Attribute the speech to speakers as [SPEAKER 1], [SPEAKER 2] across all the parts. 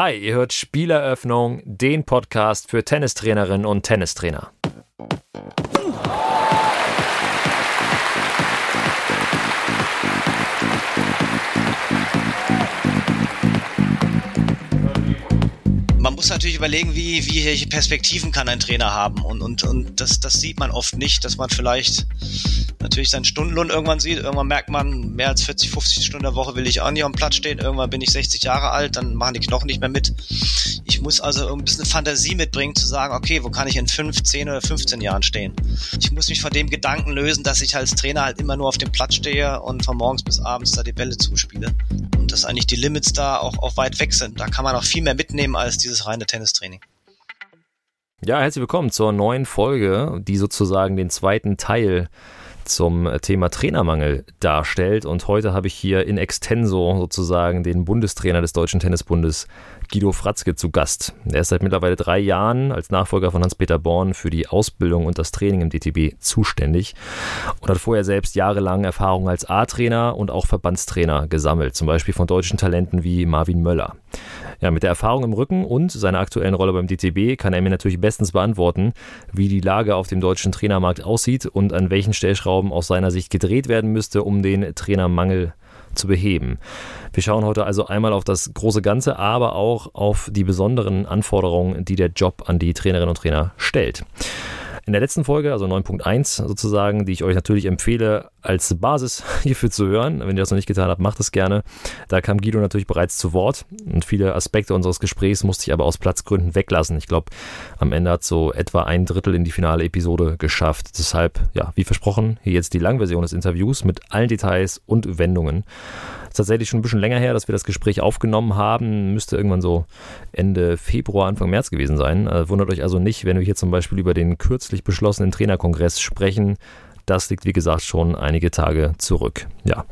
[SPEAKER 1] Hi, ihr hört Spieleröffnung, den Podcast für Tennistrainerinnen und Tennistrainer.
[SPEAKER 2] Muss natürlich überlegen, wie, wie welche Perspektiven kann ein Trainer haben. Und, und, und das, das sieht man oft nicht, dass man vielleicht natürlich seinen Stundenlohn irgendwann sieht. Irgendwann merkt man, mehr als 40, 50 Stunden der Woche will ich auch nicht am Platz stehen. Irgendwann bin ich 60 Jahre alt, dann machen die Knochen nicht mehr mit. Ich muss also ein bisschen Fantasie mitbringen, zu sagen, okay, wo kann ich in 5, 10 oder 15 Jahren stehen? Ich muss mich von dem Gedanken lösen, dass ich als Trainer halt immer nur auf dem Platz stehe und von morgens bis abends da die Bälle zuspiele. Dass eigentlich die Limits da auch, auch weit weg sind. Da kann man auch viel mehr mitnehmen als dieses reine Tennistraining.
[SPEAKER 1] Ja, herzlich willkommen zur neuen Folge, die sozusagen den zweiten Teil zum Thema Trainermangel darstellt. Und heute habe ich hier in extenso sozusagen den Bundestrainer des Deutschen Tennisbundes, Guido Fratzke, zu Gast. Er ist seit mittlerweile drei Jahren als Nachfolger von Hans-Peter Born für die Ausbildung und das Training im DTB zuständig und hat vorher selbst jahrelang Erfahrung als A-Trainer und auch Verbandstrainer gesammelt, zum Beispiel von deutschen Talenten wie Marvin Möller. Ja, mit der Erfahrung im Rücken und seiner aktuellen Rolle beim DTB kann er mir natürlich bestens beantworten, wie die Lage auf dem deutschen Trainermarkt aussieht und an welchen Stellschrauben aus seiner Sicht gedreht werden müsste, um den Trainermangel zu beheben. Wir schauen heute also einmal auf das große Ganze, aber auch auf die besonderen Anforderungen, die der Job an die Trainerinnen und Trainer stellt. In der letzten Folge, also 9.1 sozusagen, die ich euch natürlich empfehle, als Basis hierfür zu hören, wenn ihr das noch nicht getan habt, macht es gerne. Da kam Guido natürlich bereits zu Wort und viele Aspekte unseres Gesprächs musste ich aber aus Platzgründen weglassen. Ich glaube, am Ende hat so etwa ein Drittel in die finale Episode geschafft. Deshalb, ja, wie versprochen, hier jetzt die Langversion des Interviews mit allen Details und Wendungen ist tatsächlich schon ein bisschen länger her, dass wir das Gespräch aufgenommen haben. Müsste irgendwann so Ende Februar, Anfang März gewesen sein. Äh, wundert euch also nicht, wenn wir hier zum Beispiel über den kürzlich beschlossenen Trainerkongress sprechen. Das liegt, wie gesagt, schon einige Tage zurück. Ja.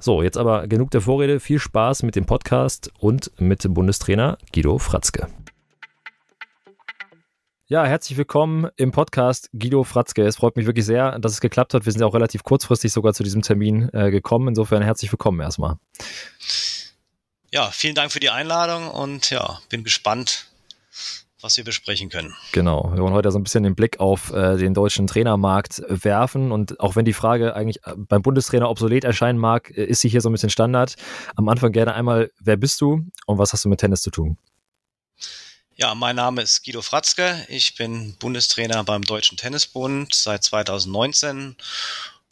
[SPEAKER 1] So, jetzt aber genug der Vorrede. Viel Spaß mit dem Podcast und mit Bundestrainer Guido Fratzke. Ja, herzlich willkommen im Podcast Guido Fratzke. Es freut mich wirklich sehr, dass es geklappt hat. Wir sind ja auch relativ kurzfristig sogar zu diesem Termin äh, gekommen. Insofern herzlich willkommen erstmal.
[SPEAKER 2] Ja, vielen Dank für die Einladung und ja, bin gespannt, was wir besprechen können.
[SPEAKER 1] Genau, wir wollen heute so ein bisschen den Blick auf äh, den deutschen Trainermarkt werfen und auch wenn die Frage eigentlich äh, beim Bundestrainer obsolet erscheinen mag, äh, ist sie hier so ein bisschen Standard. Am Anfang gerne einmal, wer bist du und was hast du mit Tennis zu tun?
[SPEAKER 2] Ja, mein Name ist Guido Fratzke. Ich bin Bundestrainer beim Deutschen Tennisbund seit 2019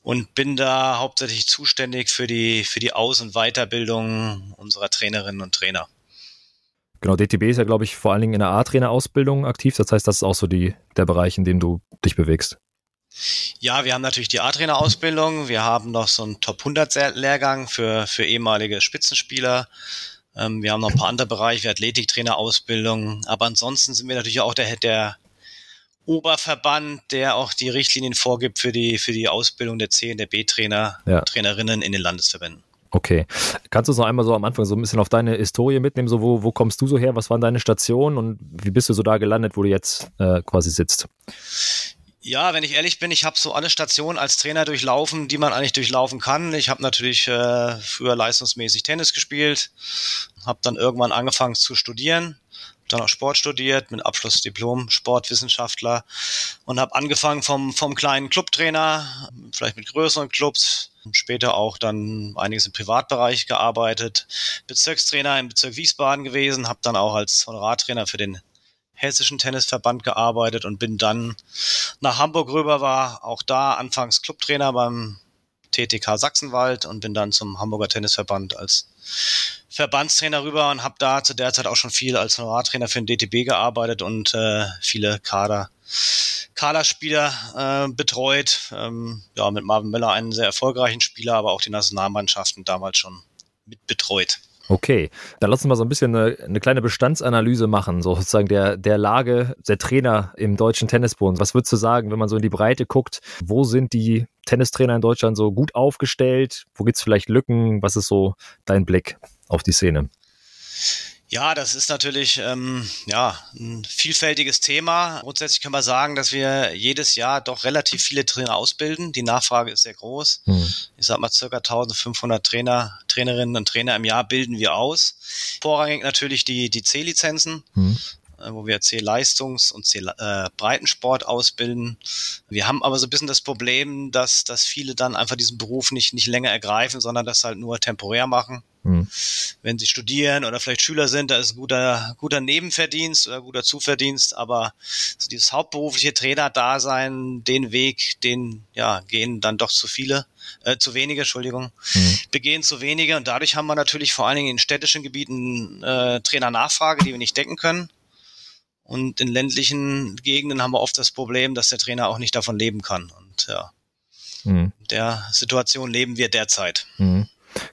[SPEAKER 2] und bin da hauptsächlich zuständig für die, für die Aus- und Weiterbildung unserer Trainerinnen und Trainer.
[SPEAKER 1] Genau, DTB ist ja, glaube ich, vor allen Dingen in der A-Trainer-Ausbildung aktiv. Das heißt, das ist auch so die, der Bereich, in dem du dich bewegst.
[SPEAKER 2] Ja, wir haben natürlich die A-Trainer-Ausbildung. Wir haben noch so einen Top-100-Lehrgang für, für ehemalige Spitzenspieler. Ähm, wir haben noch ein paar andere Bereiche, wie Athletiktrainerausbildung. Aber ansonsten sind wir natürlich auch der, der Oberverband, der auch die Richtlinien vorgibt für die, für die Ausbildung der C- und der B-Trainer, ja. Trainerinnen in den Landesverbänden.
[SPEAKER 1] Okay. Kannst du uns noch einmal so am Anfang so ein bisschen auf deine Historie mitnehmen? So, wo, wo kommst du so her? Was waren deine Stationen und wie bist du so da gelandet, wo du jetzt äh, quasi sitzt?
[SPEAKER 2] Ja, wenn ich ehrlich bin, ich habe so alle Stationen als Trainer durchlaufen, die man eigentlich durchlaufen kann. Ich habe natürlich äh, früher leistungsmäßig Tennis gespielt, habe dann irgendwann angefangen zu studieren, dann auch Sport studiert mit Abschlussdiplom, Sportwissenschaftler und habe angefangen vom, vom kleinen Clubtrainer, vielleicht mit größeren Clubs, später auch dann einiges im Privatbereich gearbeitet, Bezirkstrainer im Bezirk Wiesbaden gewesen, habe dann auch als Honorartrainer für den Hessischen Tennisverband gearbeitet und bin dann nach Hamburg rüber, war auch da anfangs Clubtrainer beim TTK Sachsenwald und bin dann zum Hamburger Tennisverband als Verbandstrainer rüber und habe da zu der Zeit auch schon viel als Honorartrainer für den DTB gearbeitet und äh, viele Kader Kaderspieler äh, betreut. Ähm, ja, mit Marvin Möller einen sehr erfolgreichen Spieler, aber auch die Nationalmannschaften damals schon mit betreut.
[SPEAKER 1] Okay, dann lass uns mal so ein bisschen eine, eine, kleine Bestandsanalyse machen, so sozusagen der, der Lage der Trainer im deutschen Tennisbund. Was würdest du sagen, wenn man so in die Breite guckt, wo sind die Tennistrainer in Deutschland so gut aufgestellt? Wo gibt es vielleicht Lücken? Was ist so dein Blick auf die Szene?
[SPEAKER 2] Ja, das ist natürlich ähm, ja, ein vielfältiges Thema. Grundsätzlich kann man sagen, dass wir jedes Jahr doch relativ viele Trainer ausbilden. Die Nachfrage ist sehr groß. Hm. Ich sag mal, circa 1500 Trainer, Trainerinnen und Trainer im Jahr bilden wir aus. Vorrangig natürlich die, die C-Lizenzen. Hm wo wir C-Leistungs- und C-Breitensport äh, ausbilden. Wir haben aber so ein bisschen das Problem, dass, dass viele dann einfach diesen Beruf nicht, nicht länger ergreifen, sondern das halt nur temporär machen. Mhm. Wenn sie studieren oder vielleicht Schüler sind, da ist ein guter, guter Nebenverdienst oder guter Zuverdienst, aber so dieses hauptberufliche Trainer-Dasein, den Weg, den ja, gehen dann doch zu viele, äh, zu wenige, Entschuldigung, mhm. begehen zu wenige und dadurch haben wir natürlich vor allen Dingen in städtischen Gebieten äh, Trainernachfrage, die wir nicht decken können. Und in ländlichen Gegenden haben wir oft das Problem, dass der Trainer auch nicht davon leben kann. Und ja, mhm. der Situation leben wir derzeit. Mhm.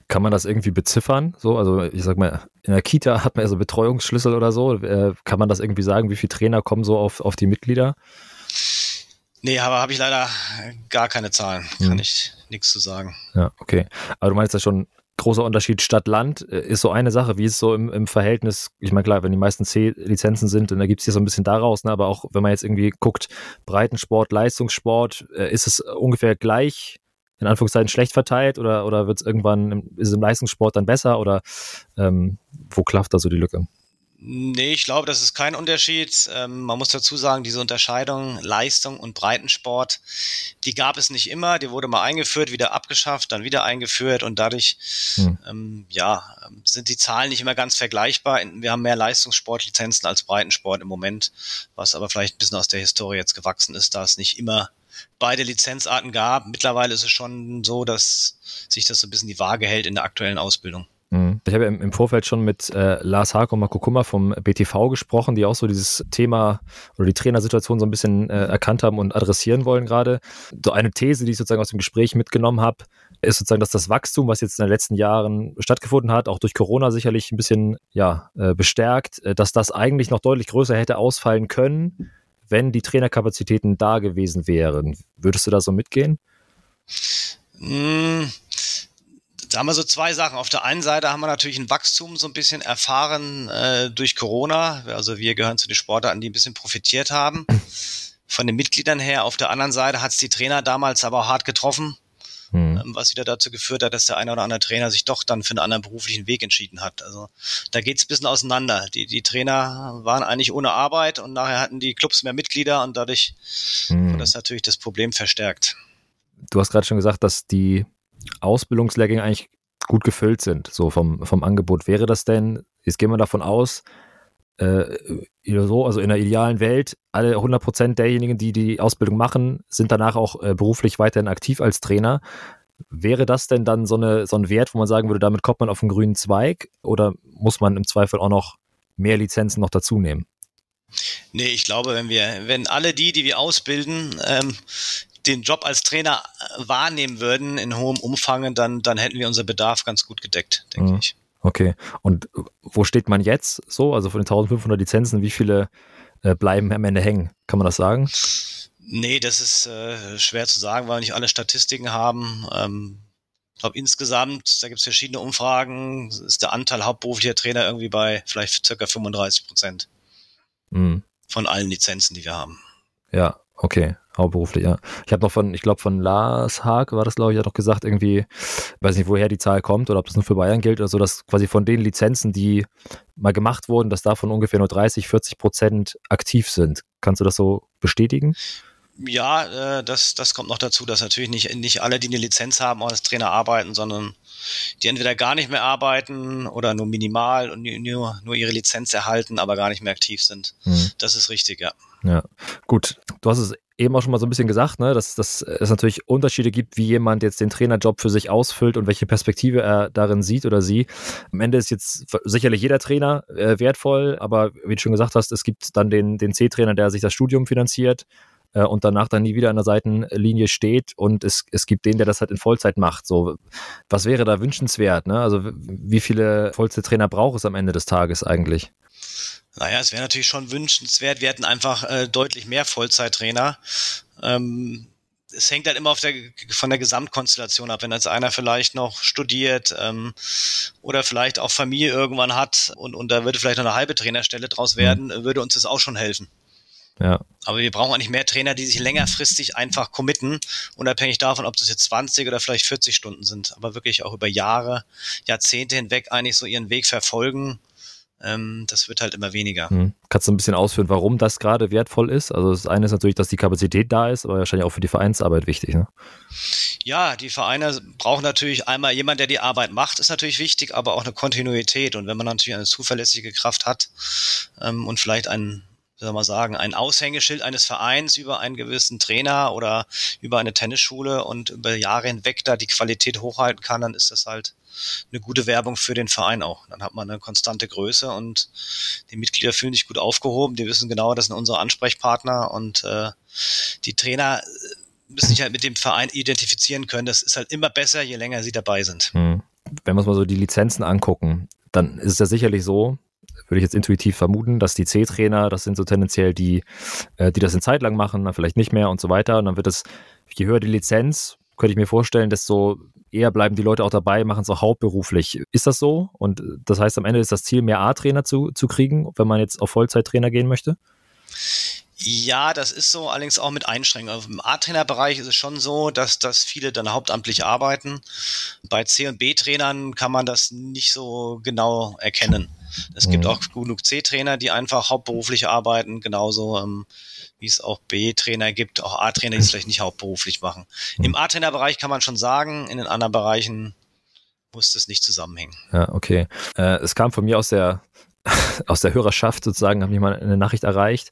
[SPEAKER 1] Kann man das irgendwie beziffern? So, also ich sag mal, in der Kita hat man ja so Betreuungsschlüssel oder so. Äh, kann man das irgendwie sagen, wie viele Trainer kommen so auf, auf die Mitglieder?
[SPEAKER 2] Nee, aber habe ich leider gar keine Zahlen. Kann hm. ich nichts zu sagen.
[SPEAKER 1] Ja, okay. Aber du meinst ja schon, großer Unterschied Stadt-Land äh, ist so eine Sache, wie es so im, im Verhältnis, ich meine, klar, wenn die meisten C-Lizenzen sind, dann ergibt es hier so ein bisschen daraus, ne? aber auch wenn man jetzt irgendwie guckt, Breitensport, Leistungssport, äh, ist es ungefähr gleich in Anführungszeichen schlecht verteilt oder, oder wird es irgendwann, ist es im Leistungssport dann besser oder ähm, wo klafft da so die Lücke?
[SPEAKER 2] Nee, ich glaube, das ist kein Unterschied. Ähm, man muss dazu sagen, diese Unterscheidung Leistung und Breitensport, die gab es nicht immer. Die wurde mal eingeführt, wieder abgeschafft, dann wieder eingeführt und dadurch, hm. ähm, ja, sind die Zahlen nicht immer ganz vergleichbar. Wir haben mehr Leistungssportlizenzen als Breitensport im Moment, was aber vielleicht ein bisschen aus der Historie jetzt gewachsen ist, da es nicht immer beide Lizenzarten gab. Mittlerweile ist es schon so, dass sich das so ein bisschen die Waage hält in der aktuellen Ausbildung.
[SPEAKER 1] Mhm. Ich habe ja im Vorfeld schon mit äh, Lars Haag und Marco Kummer vom BTV gesprochen, die auch so dieses Thema oder die Trainersituation so ein bisschen äh, erkannt haben und adressieren wollen gerade. So eine These, die ich sozusagen aus dem Gespräch mitgenommen habe, ist sozusagen, dass das Wachstum, was jetzt in den letzten Jahren stattgefunden hat, auch durch Corona sicherlich ein bisschen ja, äh, bestärkt, äh, dass das eigentlich noch deutlich größer hätte ausfallen können, wenn die Trainerkapazitäten da gewesen wären. Würdest du da so mitgehen?
[SPEAKER 2] Da haben wir so zwei Sachen. Auf der einen Seite haben wir natürlich ein Wachstum so ein bisschen erfahren äh, durch Corona. Also wir gehören zu den Sportarten, die ein bisschen profitiert haben von den Mitgliedern her. Auf der anderen Seite hat es die Trainer damals aber auch hart getroffen, hm. ähm, was wieder dazu geführt hat, dass der eine oder andere Trainer sich doch dann für einen anderen beruflichen Weg entschieden hat. Also da geht es ein bisschen auseinander. Die, die Trainer waren eigentlich ohne Arbeit und nachher hatten die Clubs mehr Mitglieder und dadurch hm. wurde das natürlich das Problem verstärkt.
[SPEAKER 1] Du hast gerade schon gesagt, dass die Ausbildungslehrgänge eigentlich gut gefüllt sind, so vom, vom Angebot. Wäre das denn, jetzt gehen wir davon aus, äh, so, also in der idealen Welt, alle 100% derjenigen, die die Ausbildung machen, sind danach auch äh, beruflich weiterhin aktiv als Trainer. Wäre das denn dann so, eine, so ein Wert, wo man sagen würde, damit kommt man auf einen grünen Zweig oder muss man im Zweifel auch noch mehr Lizenzen noch dazu nehmen?
[SPEAKER 2] Nee, ich glaube, wenn wir, wenn alle die, die wir ausbilden, ähm, den Job als Trainer äh, wahrnehmen würden in hohem Umfang, dann, dann hätten wir unser Bedarf ganz gut gedeckt, denke mhm. ich.
[SPEAKER 1] Okay. Und wo steht man jetzt so? Also von den 1500 Lizenzen, wie viele äh, bleiben am Ende hängen? Kann man das sagen?
[SPEAKER 2] Nee, das ist äh, schwer zu sagen, weil wir nicht alle Statistiken haben. Ähm, ich glaube, insgesamt, da gibt es verschiedene Umfragen, ist der Anteil hauptberuflicher Trainer irgendwie bei vielleicht circa 35 Prozent mhm. von allen Lizenzen, die wir haben.
[SPEAKER 1] Ja, okay. Hauptberuflich, ja. Ich habe noch von, ich glaube von Lars Haag war das, glaube ich, hat doch gesagt, irgendwie, weiß nicht, woher die Zahl kommt oder ob das nur für Bayern gilt oder so, dass quasi von den Lizenzen, die mal gemacht wurden, dass davon ungefähr nur 30, 40 Prozent aktiv sind. Kannst du das so bestätigen?
[SPEAKER 2] Ja, äh, das, das kommt noch dazu, dass natürlich nicht, nicht alle, die eine Lizenz haben, als Trainer arbeiten, sondern die entweder gar nicht mehr arbeiten oder nur minimal und nur, nur ihre Lizenz erhalten, aber gar nicht mehr aktiv sind. Hm. Das ist richtig, ja.
[SPEAKER 1] Ja, gut. Du hast es eben auch schon mal so ein bisschen gesagt, ne, dass, dass es natürlich Unterschiede gibt, wie jemand jetzt den Trainerjob für sich ausfüllt und welche Perspektive er darin sieht oder sie. Am Ende ist jetzt sicherlich jeder Trainer äh, wertvoll, aber wie du schon gesagt hast, es gibt dann den, den C-Trainer, der sich das Studium finanziert äh, und danach dann nie wieder an der Seitenlinie steht und es, es gibt den, der das halt in Vollzeit macht. So, was wäre da wünschenswert? Ne? Also wie viele Vollzeittrainer braucht es am Ende des Tages eigentlich?
[SPEAKER 2] Naja, es wäre natürlich schon wünschenswert. Wir hätten einfach äh, deutlich mehr Vollzeittrainer. Ähm, es hängt halt immer der, von der Gesamtkonstellation ab. Wenn jetzt einer vielleicht noch studiert ähm, oder vielleicht auch Familie irgendwann hat und, und da würde vielleicht noch eine halbe Trainerstelle draus werden, mhm. würde uns das auch schon helfen. Ja. Aber wir brauchen eigentlich mehr Trainer, die sich längerfristig einfach committen, unabhängig davon, ob das jetzt 20 oder vielleicht 40 Stunden sind, aber wirklich auch über Jahre, Jahrzehnte hinweg eigentlich so ihren Weg verfolgen ähm, das wird halt immer weniger. Hm.
[SPEAKER 1] Kannst du ein bisschen ausführen, warum das gerade wertvoll ist? Also das eine ist natürlich, dass die Kapazität da ist, aber wahrscheinlich auch für die Vereinsarbeit wichtig. Ne?
[SPEAKER 2] Ja, die Vereine brauchen natürlich einmal jemand, der die Arbeit macht, ist natürlich wichtig, aber auch eine Kontinuität. Und wenn man natürlich eine zuverlässige Kraft hat ähm, und vielleicht ein wie soll man sagen, ein Aushängeschild eines Vereins über einen gewissen Trainer oder über eine Tennisschule und über Jahre hinweg da die Qualität hochhalten kann, dann ist das halt eine gute Werbung für den Verein auch. Dann hat man eine konstante Größe und die Mitglieder fühlen sich gut aufgehoben. Die wissen genau, das sind unsere Ansprechpartner und äh, die Trainer müssen sich halt mit dem Verein identifizieren können. Das ist halt immer besser, je länger sie dabei sind. Hm.
[SPEAKER 1] Wenn wir uns mal so die Lizenzen angucken, dann ist es ja sicherlich so, würde ich jetzt intuitiv vermuten, dass die C-Trainer, das sind so tendenziell die, äh, die das eine Zeit lang machen, dann vielleicht nicht mehr und so weiter. Und dann wird es, je höher die Lizenz, könnte ich mir vorstellen, desto eher bleiben die Leute auch dabei, machen es auch hauptberuflich. Ist das so? Und das heißt, am Ende ist das Ziel, mehr A-Trainer zu, zu kriegen, wenn man jetzt auf Vollzeittrainer gehen möchte?
[SPEAKER 2] Ja, das ist so, allerdings auch mit Einschränkungen. Im A-Trainer-Bereich ist es schon so, dass, dass viele dann hauptamtlich arbeiten. Bei C- und B-Trainern kann man das nicht so genau erkennen. Es mhm. gibt auch genug C-Trainer, die einfach hauptberuflich arbeiten, genauso ähm, wie es auch B-Trainer gibt, auch A-Trainer, die es vielleicht nicht hauptberuflich machen. Mhm. Im A-Trainer-Bereich kann man schon sagen, in den anderen Bereichen muss das nicht zusammenhängen.
[SPEAKER 1] Ja, okay. Äh, es kam von mir aus der aus der Hörerschaft sozusagen, hat mich mal eine Nachricht erreicht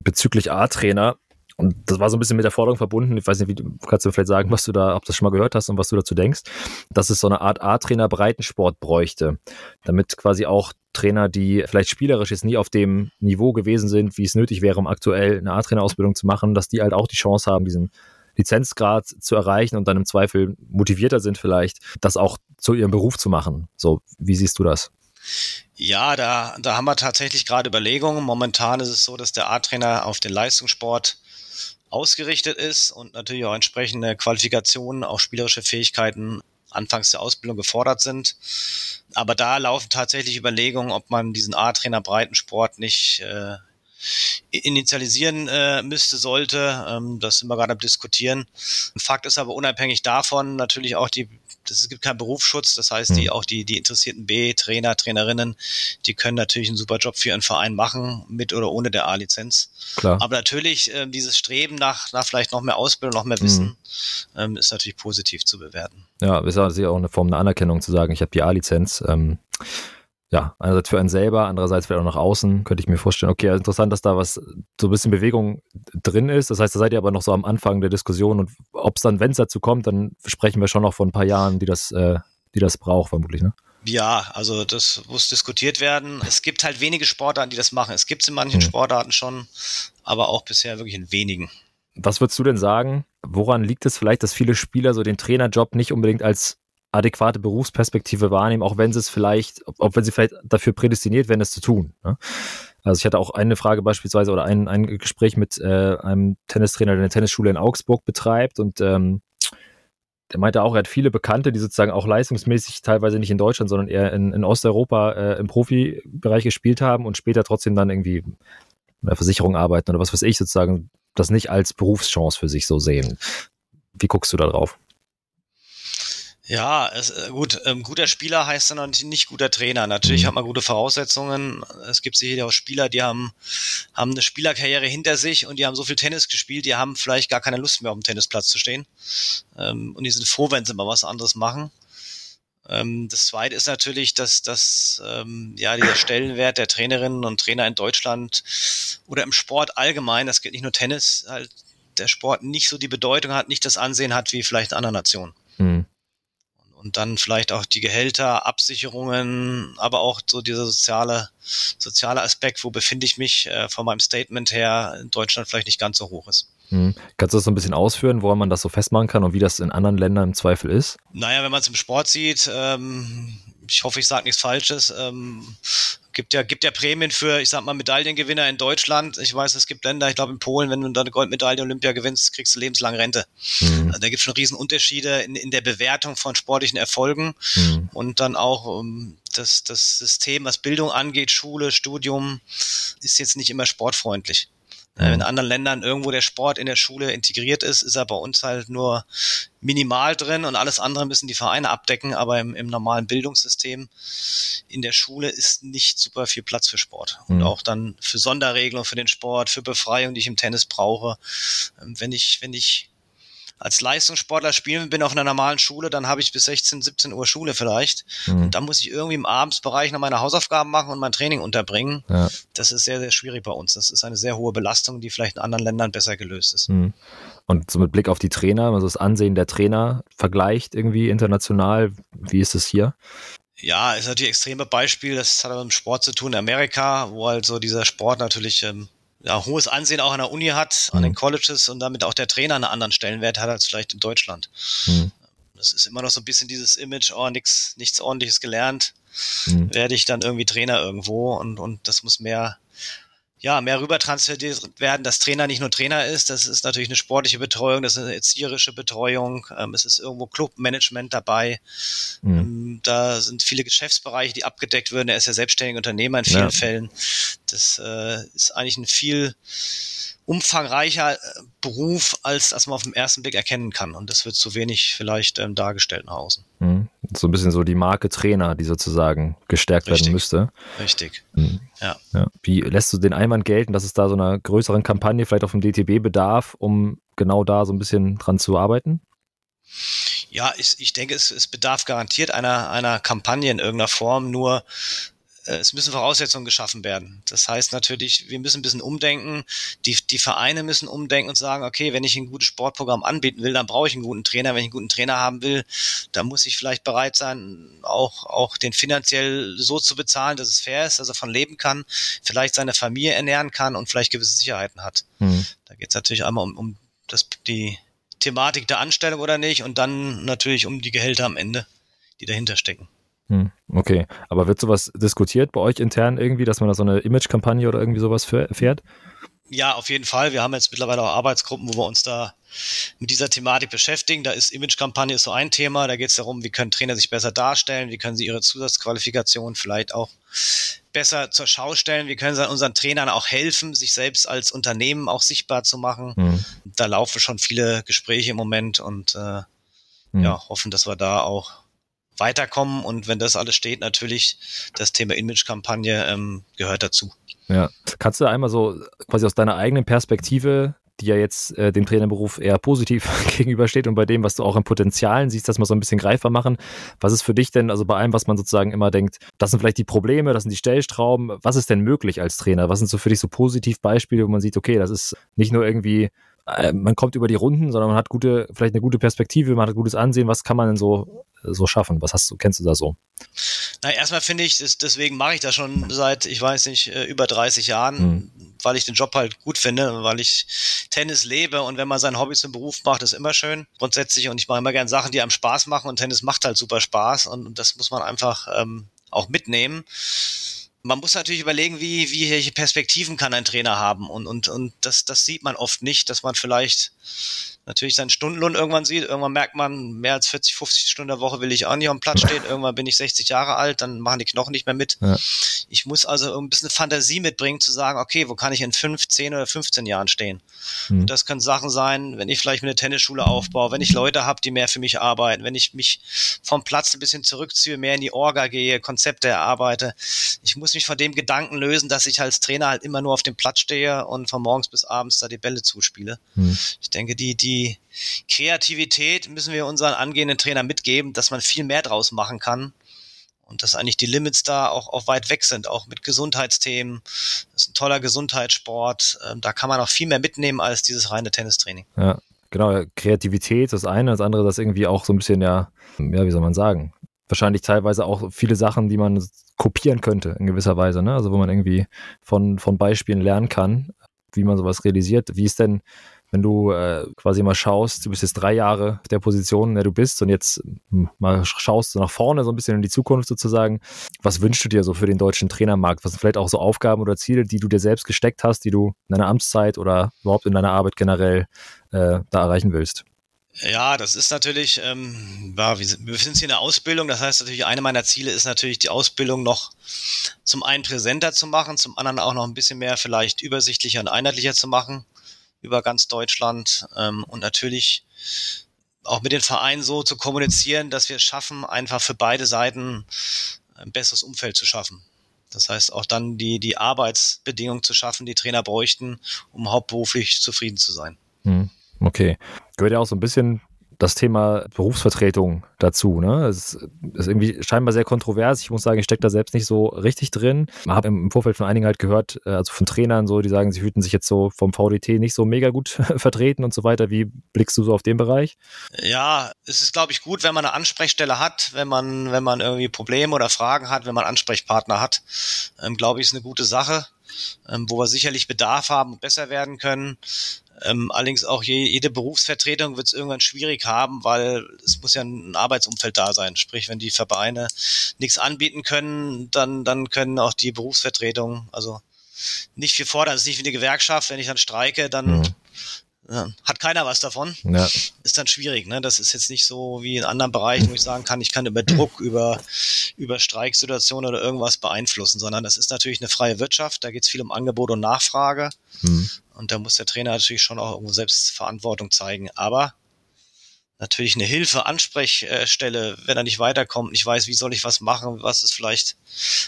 [SPEAKER 1] bezüglich A-Trainer. Und das war so ein bisschen mit der Forderung verbunden. Ich weiß nicht, wie kannst du vielleicht sagen, was du da, ob du das schon mal gehört hast und was du dazu denkst, dass es so eine Art A-Trainer Breitensport bräuchte, damit quasi auch Trainer, die vielleicht spielerisch jetzt nie auf dem Niveau gewesen sind, wie es nötig wäre, um aktuell eine A-Trainer-Ausbildung zu machen, dass die halt auch die Chance haben, diesen Lizenzgrad zu erreichen und dann im Zweifel motivierter sind vielleicht, das auch zu ihrem Beruf zu machen. So, wie siehst du das?
[SPEAKER 2] Ja, da, da haben wir tatsächlich gerade Überlegungen. Momentan ist es so, dass der A-Trainer auf den Leistungssport ausgerichtet ist und natürlich auch entsprechende Qualifikationen, auch spielerische Fähigkeiten anfangs der Ausbildung gefordert sind. Aber da laufen tatsächlich Überlegungen, ob man diesen A-Trainer Breitensport nicht äh, initialisieren äh, müsste, sollte. Ähm, das sind wir gerade am Diskutieren. Fakt ist aber unabhängig davon natürlich auch die das, es gibt keinen Berufsschutz, das heißt, die mhm. auch die, die interessierten B-Trainer, Trainerinnen, die können natürlich einen super Job für ihren Verein machen, mit oder ohne der A-Lizenz. Aber natürlich, äh, dieses Streben nach, nach vielleicht noch mehr Ausbildung, noch mehr Wissen, mhm. ähm, ist natürlich positiv zu bewerten.
[SPEAKER 1] Ja, ist natürlich auch eine Form der Anerkennung zu sagen, ich habe die A-Lizenz. Ähm, ja, einerseits für einen selber, andererseits vielleicht auch nach außen, könnte ich mir vorstellen. Okay, also interessant, dass da was, so ein bisschen Bewegung drin ist. Das heißt, da seid ihr aber noch so am Anfang der Diskussion und ob es dann, wenn es dazu kommt, dann sprechen wir schon noch von ein paar Jahren, die das, äh, die das braucht, vermutlich, ne?
[SPEAKER 2] Ja, also das muss diskutiert werden. Es gibt halt wenige Sportarten, die das machen. Es gibt es in manchen hm. Sportarten schon, aber auch bisher wirklich in wenigen.
[SPEAKER 1] Was würdest du denn sagen? Woran liegt es vielleicht, dass viele Spieler so den Trainerjob nicht unbedingt als adäquate Berufsperspektive wahrnehmen, auch wenn sie es vielleicht, auch wenn sie vielleicht dafür prädestiniert werden, es zu tun. Ne? Also ich hatte auch eine Frage beispielsweise oder ein, ein Gespräch mit äh, einem Tennistrainer, der eine Tennisschule in Augsburg betreibt und ähm, der meinte auch, er hat viele Bekannte, die sozusagen auch leistungsmäßig teilweise nicht in Deutschland, sondern eher in, in Osteuropa äh, im Profibereich gespielt haben und später trotzdem dann irgendwie in der Versicherung arbeiten oder was weiß ich sozusagen, das nicht als Berufschance für sich so sehen. Wie guckst du da drauf?
[SPEAKER 2] Ja, es, äh, gut, ähm, guter Spieler heißt dann nicht guter Trainer. Natürlich mhm. hat man gute Voraussetzungen. Es gibt sicher auch Spieler, die haben, haben eine Spielerkarriere hinter sich und die haben so viel Tennis gespielt, die haben vielleicht gar keine Lust mehr auf dem Tennisplatz zu stehen. Ähm, und die sind froh, wenn sie mal was anderes machen. Ähm, das zweite ist natürlich, dass, dass ähm, ja, dieser Stellenwert der Trainerinnen und Trainer in Deutschland oder im Sport allgemein, das geht nicht nur Tennis, halt der Sport nicht so die Bedeutung hat, nicht das Ansehen hat wie vielleicht in anderen Nationen. Mhm und dann vielleicht auch die Gehälter, Absicherungen, aber auch so dieser soziale, soziale Aspekt, wo befinde ich mich äh, von meinem Statement her in Deutschland vielleicht nicht ganz so hoch ist.
[SPEAKER 1] Hm. Kannst du das so ein bisschen ausführen, woran man das so festmachen kann und wie das in anderen Ländern im Zweifel ist?
[SPEAKER 2] Naja, wenn man es im Sport sieht, ähm, ich hoffe, ich sage nichts Falsches, ähm, gibt ja, gibt ja Prämien für, ich sag mal, Medaillengewinner in Deutschland. Ich weiß, es gibt Länder, ich glaube in Polen, wenn du da eine Goldmedaille Olympia gewinnst, kriegst du lebenslang Rente. Mhm. Also da gibt es schon Riesenunterschiede in, in der Bewertung von sportlichen Erfolgen mhm. und dann auch um, ähm, das, das System, was Bildung angeht, Schule, Studium, ist jetzt nicht immer sportfreundlich. In anderen Ländern irgendwo der Sport in der Schule integriert ist, ist er bei uns halt nur minimal drin und alles andere müssen die Vereine abdecken, aber im, im normalen Bildungssystem in der Schule ist nicht super viel Platz für Sport. Und mhm. auch dann für Sonderregelungen für den Sport, für Befreiung, die ich im Tennis brauche. Ähm, wenn ich, wenn ich als Leistungssportler spielen bin auf einer normalen Schule, dann habe ich bis 16, 17 Uhr Schule vielleicht. Mhm. Und dann muss ich irgendwie im Abendsbereich noch meine Hausaufgaben machen und mein Training unterbringen. Ja. Das ist sehr, sehr schwierig bei uns. Das ist eine sehr hohe Belastung, die vielleicht in anderen Ländern besser gelöst ist. Mhm.
[SPEAKER 1] Und so mit Blick auf die Trainer, also das Ansehen der Trainer vergleicht irgendwie international, wie ist es hier?
[SPEAKER 2] Ja, ist natürlich ein extreme Beispiel. Das hat aber mit dem Sport zu tun in Amerika, wo also dieser Sport natürlich ähm, ja, hohes Ansehen auch an der Uni hat, an den mhm. Colleges und damit auch der Trainer einen anderen Stellenwert hat als vielleicht in Deutschland. Mhm. Das ist immer noch so ein bisschen dieses Image, oh, nix, nichts ordentliches gelernt, mhm. werde ich dann irgendwie Trainer irgendwo und, und das muss mehr ja, mehr rüber transferiert werden, dass Trainer nicht nur Trainer ist, das ist natürlich eine sportliche Betreuung, das ist eine erzieherische Betreuung, ähm, es ist irgendwo Clubmanagement dabei, mhm. ähm, da sind viele Geschäftsbereiche, die abgedeckt werden, er ist ja selbstständiger Unternehmer in vielen ja. Fällen, das äh, ist eigentlich ein viel umfangreicher äh, Beruf, als, als man auf den ersten Blick erkennen kann. Und das wird zu wenig vielleicht ähm, dargestellt nach außen.
[SPEAKER 1] Mhm. So ein bisschen so die Marke Trainer, die sozusagen gestärkt Richtig. werden müsste.
[SPEAKER 2] Richtig. Mhm.
[SPEAKER 1] Ja. ja. Wie lässt du den Einwand gelten, dass es da so einer größeren Kampagne vielleicht auf dem DTB bedarf, um genau da so ein bisschen dran zu arbeiten?
[SPEAKER 2] Ja, ich, ich denke, es, es bedarf garantiert einer, einer Kampagne in irgendeiner Form. Nur es müssen Voraussetzungen geschaffen werden. Das heißt natürlich, wir müssen ein bisschen umdenken. Die, die Vereine müssen umdenken und sagen, okay, wenn ich ein gutes Sportprogramm anbieten will, dann brauche ich einen guten Trainer. Wenn ich einen guten Trainer haben will, dann muss ich vielleicht bereit sein, auch, auch den finanziell so zu bezahlen, dass es fair ist, dass er von leben kann, vielleicht seine Familie ernähren kann und vielleicht gewisse Sicherheiten hat. Mhm. Da geht es natürlich einmal um, um das, die Thematik der Anstellung oder nicht und dann natürlich um die Gehälter am Ende, die dahinter stecken.
[SPEAKER 1] Hm, okay, aber wird sowas diskutiert bei euch intern irgendwie, dass man da so eine Image-Kampagne oder irgendwie sowas fährt?
[SPEAKER 2] Ja, auf jeden Fall. Wir haben jetzt mittlerweile auch Arbeitsgruppen, wo wir uns da mit dieser Thematik beschäftigen. Da ist Image-Kampagne so ein Thema. Da geht es darum, wie können Trainer sich besser darstellen, wie können sie ihre Zusatzqualifikation vielleicht auch besser zur Schau stellen, wie können sie unseren Trainern auch helfen, sich selbst als Unternehmen auch sichtbar zu machen. Mhm. Da laufen schon viele Gespräche im Moment und äh, mhm. ja, hoffen, dass wir da auch weiterkommen und wenn das alles steht, natürlich das Thema Image-Kampagne ähm, gehört dazu.
[SPEAKER 1] Ja, kannst du einmal so quasi aus deiner eigenen Perspektive, die ja jetzt äh, dem Trainerberuf eher positiv gegenübersteht und bei dem, was du auch in Potenzialen siehst, das mal so ein bisschen greifbar machen. Was ist für dich denn, also bei allem, was man sozusagen immer denkt, das sind vielleicht die Probleme, das sind die Stellstrauben, was ist denn möglich als Trainer? Was sind so für dich so positiv Beispiele, wo man sieht, okay, das ist nicht nur irgendwie äh, man kommt über die Runden, sondern man hat gute, vielleicht eine gute Perspektive, man hat gutes Ansehen. Was kann man denn so, so schaffen? Was hast du, kennst du da so?
[SPEAKER 2] Na, erstmal finde ich, das, deswegen mache ich das schon seit, ich weiß nicht, äh, über 30 Jahren, mhm. weil ich den Job halt gut finde, weil ich Tennis lebe und wenn man sein Hobby zum Beruf macht, ist immer schön. Grundsätzlich und ich mache immer gerne Sachen, die einem Spaß machen und Tennis macht halt super Spaß und, und das muss man einfach ähm, auch mitnehmen man muss natürlich überlegen, wie, wie welche Perspektiven kann ein Trainer haben. Und, und, und das, das sieht man oft nicht, dass man vielleicht natürlich seinen Stundenlohn irgendwann sieht. Irgendwann merkt man, mehr als 40, 50 Stunden der Woche will ich auch nicht am Platz stehen. Irgendwann bin ich 60 Jahre alt, dann machen die Knochen nicht mehr mit. Ja. Ich muss also ein bisschen Fantasie mitbringen, zu sagen, okay, wo kann ich in 5, 10 oder 15 Jahren stehen? Mhm. Und das können Sachen sein, wenn ich vielleicht eine Tennisschule aufbaue, wenn ich Leute habe, die mehr für mich arbeiten, wenn ich mich vom Platz ein bisschen zurückziehe, mehr in die Orga gehe, Konzepte erarbeite. Ich muss mich von dem Gedanken lösen, dass ich als Trainer halt immer nur auf dem Platz stehe und von morgens bis abends da die Bälle zuspiele. Mhm. Ich denke, die, die die Kreativität müssen wir unseren angehenden Trainern mitgeben, dass man viel mehr draus machen kann. Und dass eigentlich die Limits da auch, auch weit weg sind, auch mit Gesundheitsthemen. Das ist ein toller Gesundheitssport. Ähm, da kann man auch viel mehr mitnehmen als dieses reine Tennistraining.
[SPEAKER 1] Ja, genau. Kreativität das eine, das andere das irgendwie auch so ein bisschen, ja, ja, wie soll man sagen? Wahrscheinlich teilweise auch viele Sachen, die man kopieren könnte in gewisser Weise, ne? Also wo man irgendwie von, von Beispielen lernen kann, wie man sowas realisiert. Wie ist denn wenn du äh, quasi mal schaust, du bist jetzt drei Jahre auf der Position, in der du bist und jetzt hm, mal schaust so nach vorne so ein bisschen in die Zukunft sozusagen. Was wünschst du dir so für den deutschen Trainermarkt? Was sind vielleicht auch so Aufgaben oder Ziele, die du dir selbst gesteckt hast, die du in deiner Amtszeit oder überhaupt in deiner Arbeit generell äh, da erreichen willst?
[SPEAKER 2] Ja, das ist natürlich, ähm, ja, wir befinden uns hier in der Ausbildung. Das heißt natürlich, eine meiner Ziele ist natürlich, die Ausbildung noch zum einen präsenter zu machen, zum anderen auch noch ein bisschen mehr vielleicht übersichtlicher und einheitlicher zu machen über ganz Deutschland ähm, und natürlich auch mit den Vereinen so zu kommunizieren, dass wir es schaffen, einfach für beide Seiten ein besseres Umfeld zu schaffen. Das heißt, auch dann die, die Arbeitsbedingungen zu schaffen, die Trainer bräuchten, um hauptberuflich zufrieden zu sein.
[SPEAKER 1] Hm. Okay. Gehört ja auch so ein bisschen das Thema Berufsvertretung dazu. Ne? Es ist irgendwie scheinbar sehr kontrovers. Ich muss sagen, ich stecke da selbst nicht so richtig drin. Ich habe im Vorfeld von einigen halt gehört, äh, also von Trainern so, die sagen, sie fühlten sich jetzt so vom VDT nicht so mega gut vertreten und so weiter. Wie blickst du so auf den Bereich?
[SPEAKER 2] Ja, es ist, glaube ich, gut, wenn man eine Ansprechstelle hat, wenn man, wenn man irgendwie Probleme oder Fragen hat, wenn man Ansprechpartner hat. Ähm, glaube ich, ist eine gute Sache, ähm, wo wir sicherlich Bedarf haben und besser werden können. Ähm, allerdings auch je, jede Berufsvertretung wird es irgendwann schwierig haben, weil es muss ja ein Arbeitsumfeld da sein. Sprich, wenn die Vereine nichts anbieten können, dann, dann können auch die Berufsvertretungen, also nicht viel fordern. Es ist nicht wie eine Gewerkschaft. Wenn ich dann streike, dann mhm hat keiner was davon. Ja. Ist dann schwierig. Ne? Das ist jetzt nicht so wie in anderen Bereichen, wo ich sagen kann, ich kann über Druck, über, über Streiksituationen oder irgendwas beeinflussen, sondern das ist natürlich eine freie Wirtschaft. Da geht es viel um Angebot und Nachfrage. Mhm. Und da muss der Trainer natürlich schon auch irgendwo selbst Verantwortung zeigen. Aber natürlich eine Hilfe, Ansprechstelle, wenn er nicht weiterkommt, nicht weiß, wie soll ich was machen, was ist vielleicht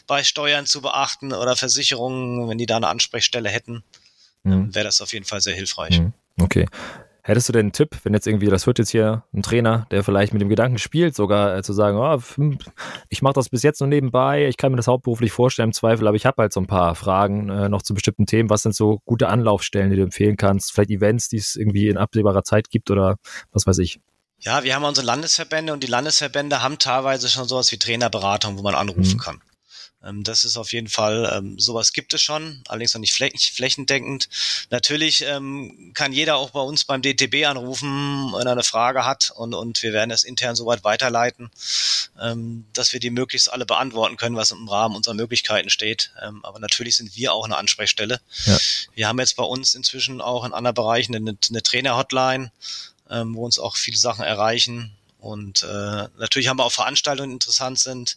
[SPEAKER 2] bei Steuern zu beachten oder Versicherungen, wenn die da eine Ansprechstelle hätten, mhm. wäre das auf jeden Fall sehr hilfreich. Mhm.
[SPEAKER 1] Okay. Hättest du denn einen Tipp, wenn jetzt irgendwie, das hört jetzt hier ein Trainer, der vielleicht mit dem Gedanken spielt, sogar äh, zu sagen, oh, ich mache das bis jetzt nur nebenbei, ich kann mir das hauptberuflich vorstellen im Zweifel, aber ich habe halt so ein paar Fragen äh, noch zu bestimmten Themen. Was sind so gute Anlaufstellen, die du empfehlen kannst? Vielleicht Events, die es irgendwie in absehbarer Zeit gibt oder was weiß ich?
[SPEAKER 2] Ja, wir haben unsere Landesverbände und die Landesverbände haben teilweise schon sowas wie Trainerberatung, wo man anrufen mhm. kann. Ähm, das ist auf jeden Fall, ähm, sowas gibt es schon, allerdings noch nicht flächendeckend. Natürlich ähm, kann jeder auch bei uns beim DTB anrufen, wenn er eine Frage hat und, und wir werden es intern soweit weiterleiten, ähm, dass wir die möglichst alle beantworten können, was im Rahmen unserer Möglichkeiten steht. Ähm, aber natürlich sind wir auch eine Ansprechstelle. Ja. Wir haben jetzt bei uns inzwischen auch in anderen Bereichen eine, eine Trainer-Hotline, ähm, wo uns auch viele Sachen erreichen und äh, natürlich haben wir auch Veranstaltungen, die interessant sind.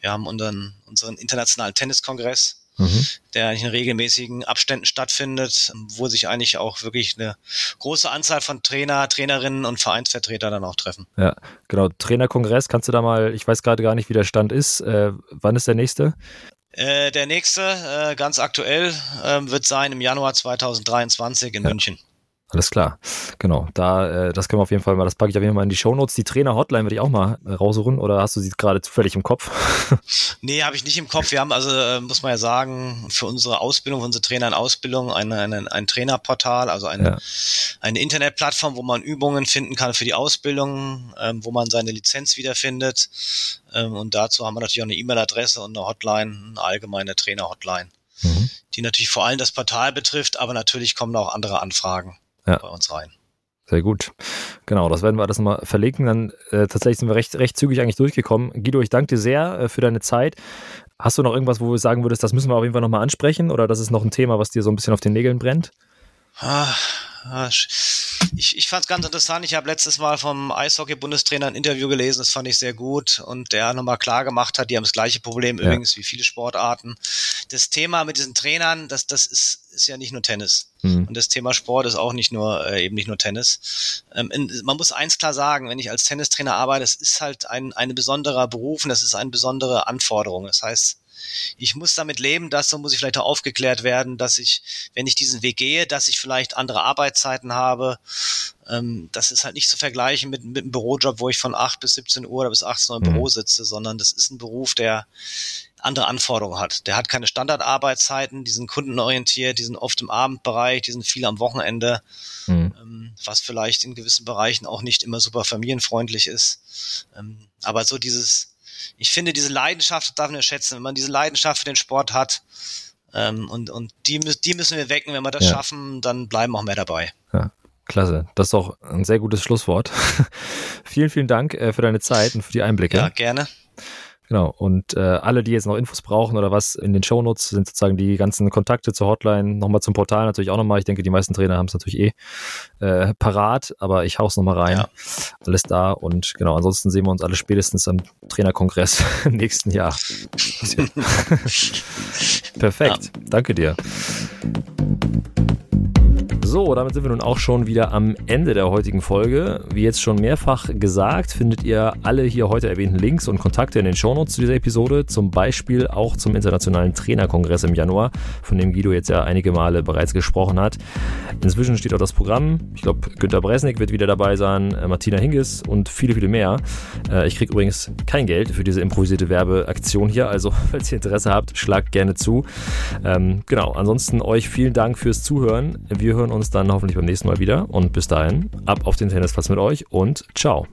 [SPEAKER 2] Wir haben unseren, unseren internationalen Tenniskongress, mhm. der in regelmäßigen Abständen stattfindet, wo sich eigentlich auch wirklich eine große Anzahl von Trainer, Trainerinnen und Vereinsvertreter dann auch treffen.
[SPEAKER 1] Ja, genau. Trainerkongress, kannst du da mal, ich weiß gerade gar nicht, wie der Stand ist. Äh, wann ist der nächste?
[SPEAKER 2] Äh, der nächste, äh, ganz aktuell, äh, wird sein im Januar 2023 in ja. München.
[SPEAKER 1] Alles klar. Genau. Da, äh, das können wir auf jeden Fall mal, das packe ich auf jeden Fall mal in die Shownotes. Die Trainer-Hotline würde ich auch mal äh, raussuchen oder hast du sie gerade zufällig im Kopf?
[SPEAKER 2] nee, habe ich nicht im Kopf. Wir haben also, äh, muss man ja sagen, für unsere Ausbildung, für unsere Trainer in Ausbildung ein, ein, ein Trainerportal, also eine, ja. eine Internetplattform, wo man Übungen finden kann für die Ausbildung, ähm, wo man seine Lizenz wiederfindet. Ähm, und dazu haben wir natürlich auch eine E-Mail-Adresse und eine Hotline, eine allgemeine Trainer-Hotline. Mhm. Die natürlich vor allem das Portal betrifft, aber natürlich kommen auch andere Anfragen ja. bei uns rein.
[SPEAKER 1] Sehr gut. Genau, das werden wir alles nochmal verlinken. Dann äh, tatsächlich sind wir recht, recht zügig eigentlich durchgekommen. Guido, ich danke dir sehr äh, für deine Zeit. Hast du noch irgendwas, wo du sagen würdest, das müssen wir auf jeden Fall nochmal ansprechen oder das ist noch ein Thema, was dir so ein bisschen auf den Nägeln brennt?
[SPEAKER 2] Ah, ah ich, ich fand es ganz interessant. Ich habe letztes Mal vom Eishockey-Bundestrainer ein Interview gelesen, das fand ich sehr gut. Und der nochmal klar gemacht hat, die haben das gleiche Problem ja. übrigens wie viele Sportarten. Das Thema mit diesen Trainern, das, das ist, ist ja nicht nur Tennis. Mhm. Und das Thema Sport ist auch nicht nur, äh, eben nicht nur Tennis. Ähm, in, man muss eins klar sagen, wenn ich als Tennistrainer arbeite, es ist halt ein, ein besonderer Beruf und das ist eine besondere Anforderung. Das heißt, ich muss damit leben, dass so muss ich vielleicht auch aufgeklärt werden, dass ich, wenn ich diesen Weg gehe, dass ich vielleicht andere Arbeitszeiten habe. Ähm, das ist halt nicht zu vergleichen mit, mit einem Bürojob, wo ich von 8 bis 17 Uhr oder bis 18 Uhr im mhm. Büro sitze, sondern das ist ein Beruf, der andere Anforderungen hat. Der hat keine Standardarbeitszeiten, die sind kundenorientiert, die sind oft im Abendbereich, die sind viel am Wochenende, mhm. ähm, was vielleicht in gewissen Bereichen auch nicht immer super familienfreundlich ist. Ähm, aber so dieses ich finde, diese Leidenschaft darf man schätzen. Wenn man diese Leidenschaft für den Sport hat, ähm, und, und die, die müssen wir wecken. Wenn wir das ja. schaffen, dann bleiben auch mehr dabei.
[SPEAKER 1] Ja. Klasse. Das ist auch ein sehr gutes Schlusswort. vielen, vielen Dank äh, für deine Zeit und für die Einblicke.
[SPEAKER 2] Ja, gerne.
[SPEAKER 1] Genau. Und äh, alle, die jetzt noch Infos brauchen oder was in den Shownotes, sind sozusagen die ganzen Kontakte zur Hotline, nochmal zum Portal natürlich auch nochmal. Ich denke, die meisten Trainer haben es natürlich eh äh, parat, aber ich hau's nochmal rein. Ja. Alles da und genau, ansonsten sehen wir uns alle spätestens am Trainerkongress im nächsten Jahr. Perfekt. Ja. Danke dir. So, damit sind wir nun auch schon wieder am Ende der heutigen Folge. Wie jetzt schon mehrfach gesagt, findet ihr alle hier heute erwähnten Links und Kontakte in den Shownotes zu dieser Episode, zum Beispiel auch zum Internationalen Trainerkongress im Januar, von dem Guido jetzt ja einige Male bereits gesprochen hat. Inzwischen steht auch das Programm. Ich glaube, Günter Bresnik wird wieder dabei sein, äh, Martina Hingis und viele, viele mehr. Äh, ich kriege übrigens kein Geld für diese improvisierte Werbeaktion hier, also falls ihr Interesse habt, schlagt gerne zu. Ähm, genau, ansonsten euch vielen Dank fürs Zuhören. Wir hören uns uns dann hoffentlich beim nächsten Mal wieder. Und bis dahin, ab auf den Tennisplatz mit euch und ciao.